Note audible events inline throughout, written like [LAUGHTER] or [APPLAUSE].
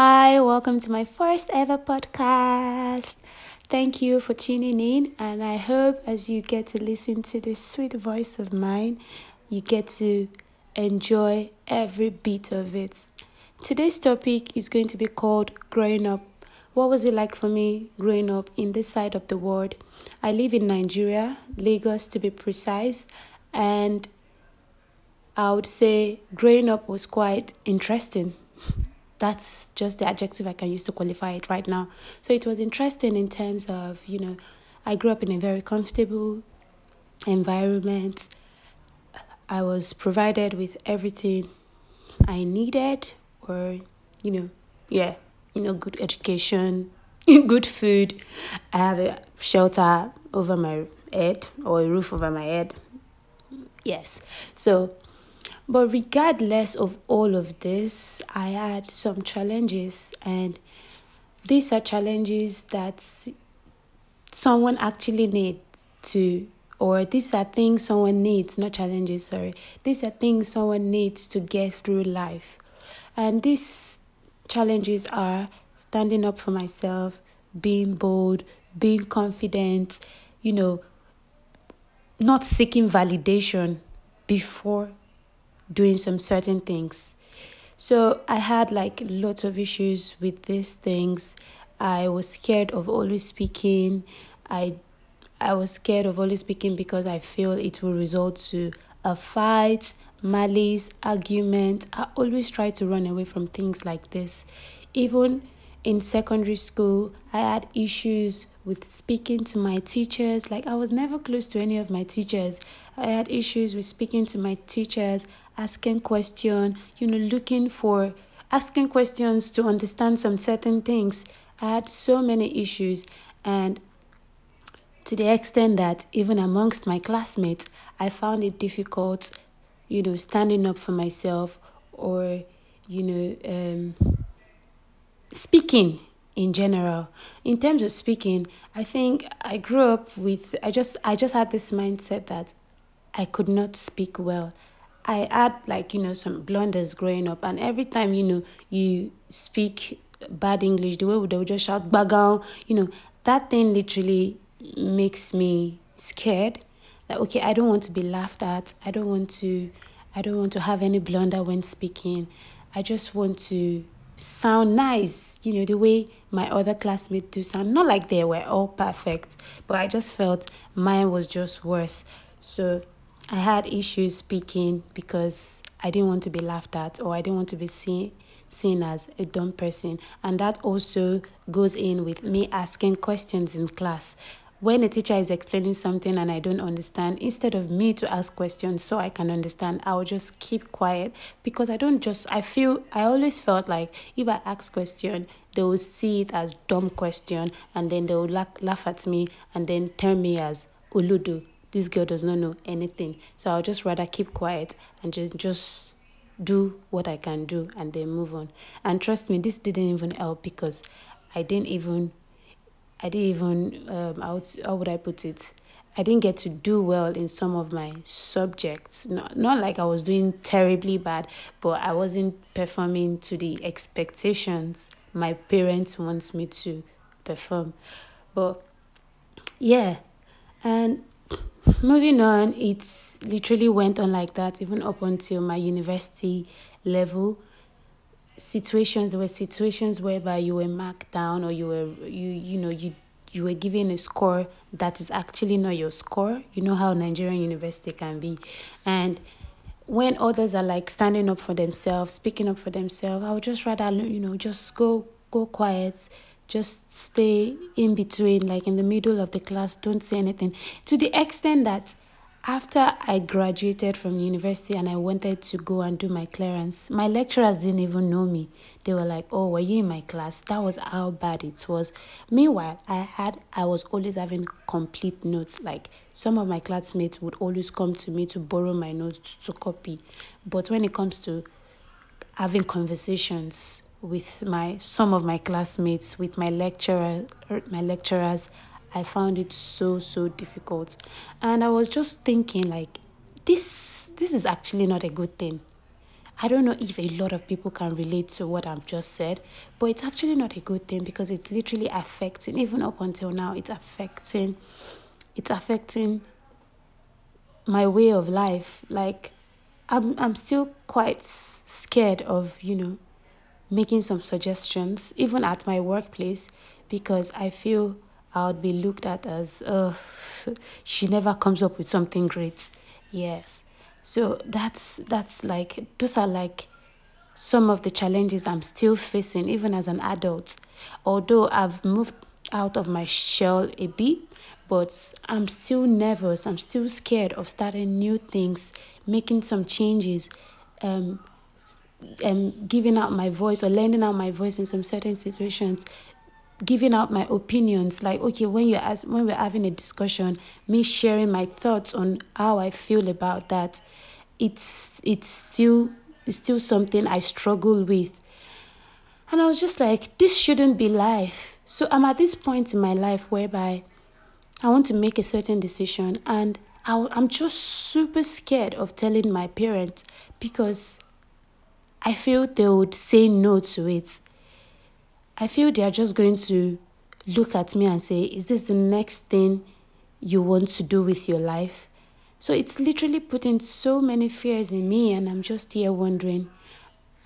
Hi, welcome to my first ever podcast. Thank you for tuning in, and I hope as you get to listen to this sweet voice of mine, you get to enjoy every bit of it. Today's topic is going to be called Growing Up. What was it like for me growing up in this side of the world? I live in Nigeria, Lagos to be precise, and I would say growing up was quite interesting that's just the adjective I can use to qualify it right now. So it was interesting in terms of, you know, I grew up in a very comfortable environment. I was provided with everything I needed, or, you know, yeah, you know, good education, [LAUGHS] good food. I have a shelter over my head or a roof over my head. Yes. So but regardless of all of this, I had some challenges, and these are challenges that someone actually needs to, or these are things someone needs, not challenges, sorry. These are things someone needs to get through life. And these challenges are standing up for myself, being bold, being confident, you know, not seeking validation before doing some certain things. So I had like lots of issues with these things. I was scared of always speaking. I I was scared of always speaking because I feel it will result to a fight, malice, argument. I always try to run away from things like this. Even in secondary school, I had issues with speaking to my teachers. Like, I was never close to any of my teachers. I had issues with speaking to my teachers asking questions, you know, looking for asking questions to understand some certain things. I had so many issues and to the extent that even amongst my classmates, I found it difficult, you know, standing up for myself or, you know, um, speaking in general. In terms of speaking, I think I grew up with I just I just had this mindset that I could not speak well. I had like you know some blunders growing up, and every time you know you speak bad English, the way they would just shout "bagal," you know that thing literally makes me scared. That okay, I don't want to be laughed at. I don't want to. I don't want to have any blunder when speaking. I just want to sound nice, you know, the way my other classmates do sound. Not like they were all perfect, but I just felt mine was just worse. So I had issues speaking because I didn't want to be laughed at or I didn't want to be seen seen as a dumb person and that also goes in with me asking questions in class when a teacher is explaining something and I don't understand, instead of me to ask questions so I can understand, I will just keep quiet because I don't just I feel I always felt like if I ask question, they will see it as dumb question and then they will laugh, laugh at me and then turn me as uludu this girl does not know anything. So I'll just rather keep quiet and just just do what I can do and then move on. And trust me, this didn't even help because I didn't even I didn't even um how, how would I put it? I didn't get to do well in some of my subjects. Not not like I was doing terribly bad, but I wasn't performing to the expectations my parents wants me to perform. But yeah, and moving on, it's literally went on like that even up until my university level. Situations were situations whereby you were marked down or you were you you know you you were given a score that is actually not your score. You know how Nigerian university can be, and when others are like standing up for themselves, speaking up for themselves, I would just rather you know just go go quiet just stay in between, like in the middle of the class, don't say anything. To the extent that after I graduated from university and I wanted to go and do my clearance, my lecturers didn't even know me. They were like, "Oh, were you in my class?" That was how bad it was. Meanwhile, I had I was always having complete notes. Like some of my classmates would always come to me to borrow my notes to copy, but when it comes to having conversations with my some of my classmates, with my lecturer, er, my lecturers, I found it so so difficult, and I was just thinking like, this this is actually not a good thing. I don't know if a lot of people can relate to what I've just said, but it's actually not a good thing because it's literally affecting, even up until now, it's affecting, it's affecting my way of life. Like, I'm, I'm still quite scared of, you know, making some suggestions, even at my workplace, because I feel I would be looked at as, uh, she never comes up with something great. Yes. So that's that's like those are like some of the challenges I'm still facing even as an adult. Although I've moved out of my shell a bit, but I'm still nervous. I'm still scared of starting new things, making some changes, um, and um, giving out my voice or lending out my voice in some certain situations giving out my opinions like okay when you ask when we're having a discussion me sharing my thoughts on how i feel about that it's it's still it's still something i struggle with. And i was just like this shouldn't be life. So i'm at this point in my life whereby i want to make a certain decision and I, i'm just super scared of telling my parents because i feel they would say no to it I feel they are just going to look at me and say, Is this the next thing you want to do with your life? So it's literally putting so many fears in me, and I'm just here wondering,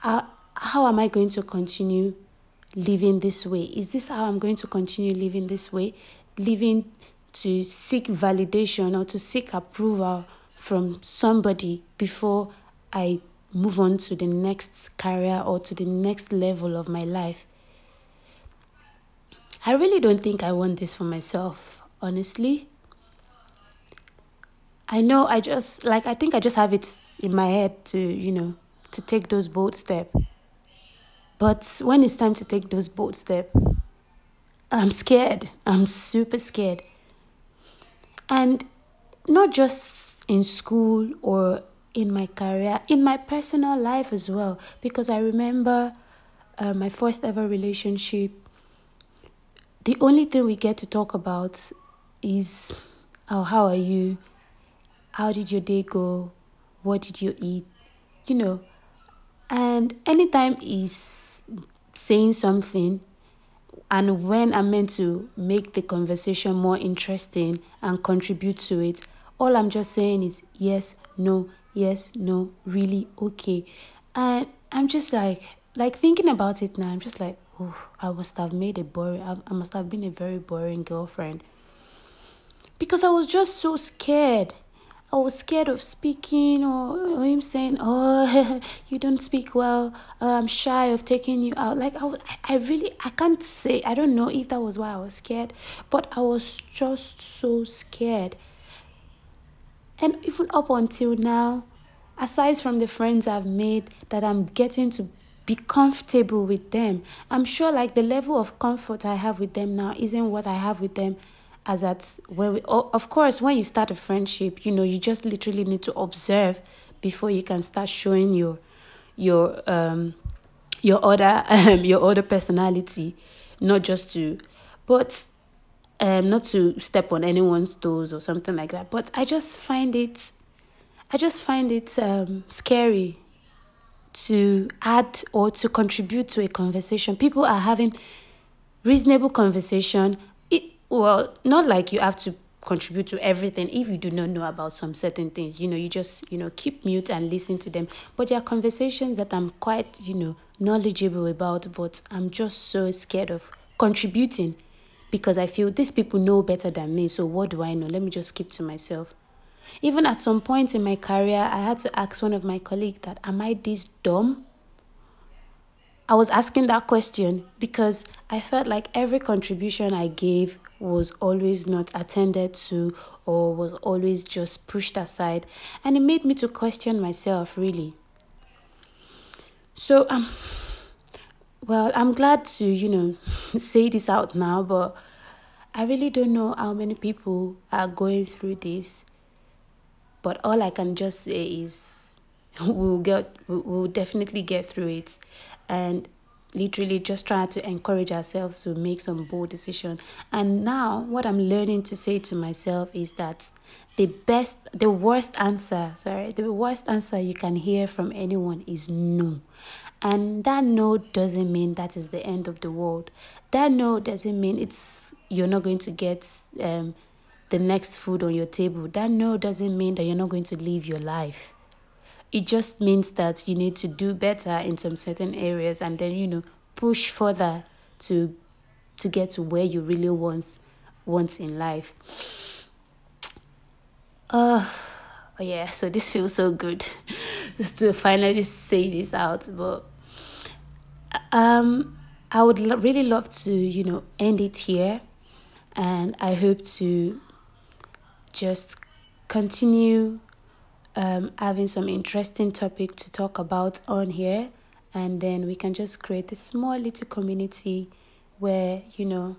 how, how am I going to continue living this way? Is this how I'm going to continue living this way? Living to seek validation or to seek approval from somebody before I move on to the next career or to the next level of my life. I really don't think I want this for myself, honestly. I know I just like I think I just have it in my head to, you know, to take those bold steps. But when it's time to take those bold steps, I'm scared. I'm super scared. And not just in school or in my career, in my personal life as well. Because I remember uh, my first ever relationship the only thing we get to talk about is oh, how are you? How did your day go? What did you eat? You know, and anytime he's saying something, and when I'm meant to make the conversation more interesting and contribute to it, all I'm just saying is yes, no, yes, no, really, okay. And I'm just like, like thinking about it now, I'm just like, oh, I must have made a boring, I must have been a very boring girlfriend. Because I was just so scared. I was scared of speaking or, or him saying, Oh, [LAUGHS] you don't speak well. Uh, I'm shy of taking you out. Like, I, I really, I can't say, I don't know if that was why I was scared, but I was just so scared. And even up until now, aside from the friends I've made that I'm getting to be comfortable with them. I'm sure like the level of comfort I have with them now isn't what I have with them as at where we of course when you start a friendship, you know, you just literally need to observe before you can start showing your your um your other [LAUGHS] um your other personality, not just to but um not to step on anyone's toes or something like that. But I just find it I just find it um scary to add or to contribute to a conversation. People are having reasonable conversation. It, well, not like you have to contribute to everything if you do not know about some certain things. You know, you just, you know, keep mute and listen to them. But there are conversations that I'm quite, you know, knowledgeable about, but I'm just so scared of contributing because I feel these people know better than me. So what do I know? Let me just keep to myself. Even at some point in my career, I had to ask one of my colleagues that, Am I this dumb? I was asking that question because I felt like every contribution I gave was always not attended to or was always just pushed aside. And it made me to question myself, really. So, um, well, I'm glad to, you know, [LAUGHS] say this out now, but I really don't know how many people are going through this. But all I can just say is we'll get we'll definitely get through it. And literally just try to encourage ourselves to make some bold decisions. And now what I'm learning to say to myself is that the best the worst answer sorry the worst answer you can hear from anyone is no. And that no doesn't mean that is the end of the world. That no doesn't mean it's you're not going to get um the next food on your table that no doesn't mean that you're not going to live your life it just means that you need to do better in some certain areas and then you know push further to to get to where you really want want in life uh, [SIGHS] oh yeah, so this feels so good [LAUGHS] just to finally say this out. But um, I would lo- really love to, you know, end it here, and I hope to just continue um, having some interesting topic to talk about on here, and then we can just create a small little community where you know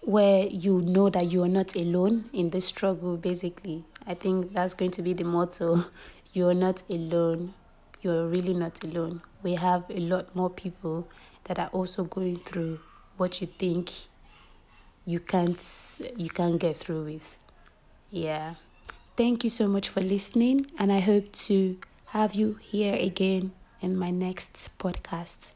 where you know that you are not alone in the struggle basically. I think that's going to be the motto. [LAUGHS] You're not alone. You're really not alone. We have a lot more people that are also going through what you think you can't you can't get through with. Yeah. Thank you so much for listening and i hope to have you here again in my next podcast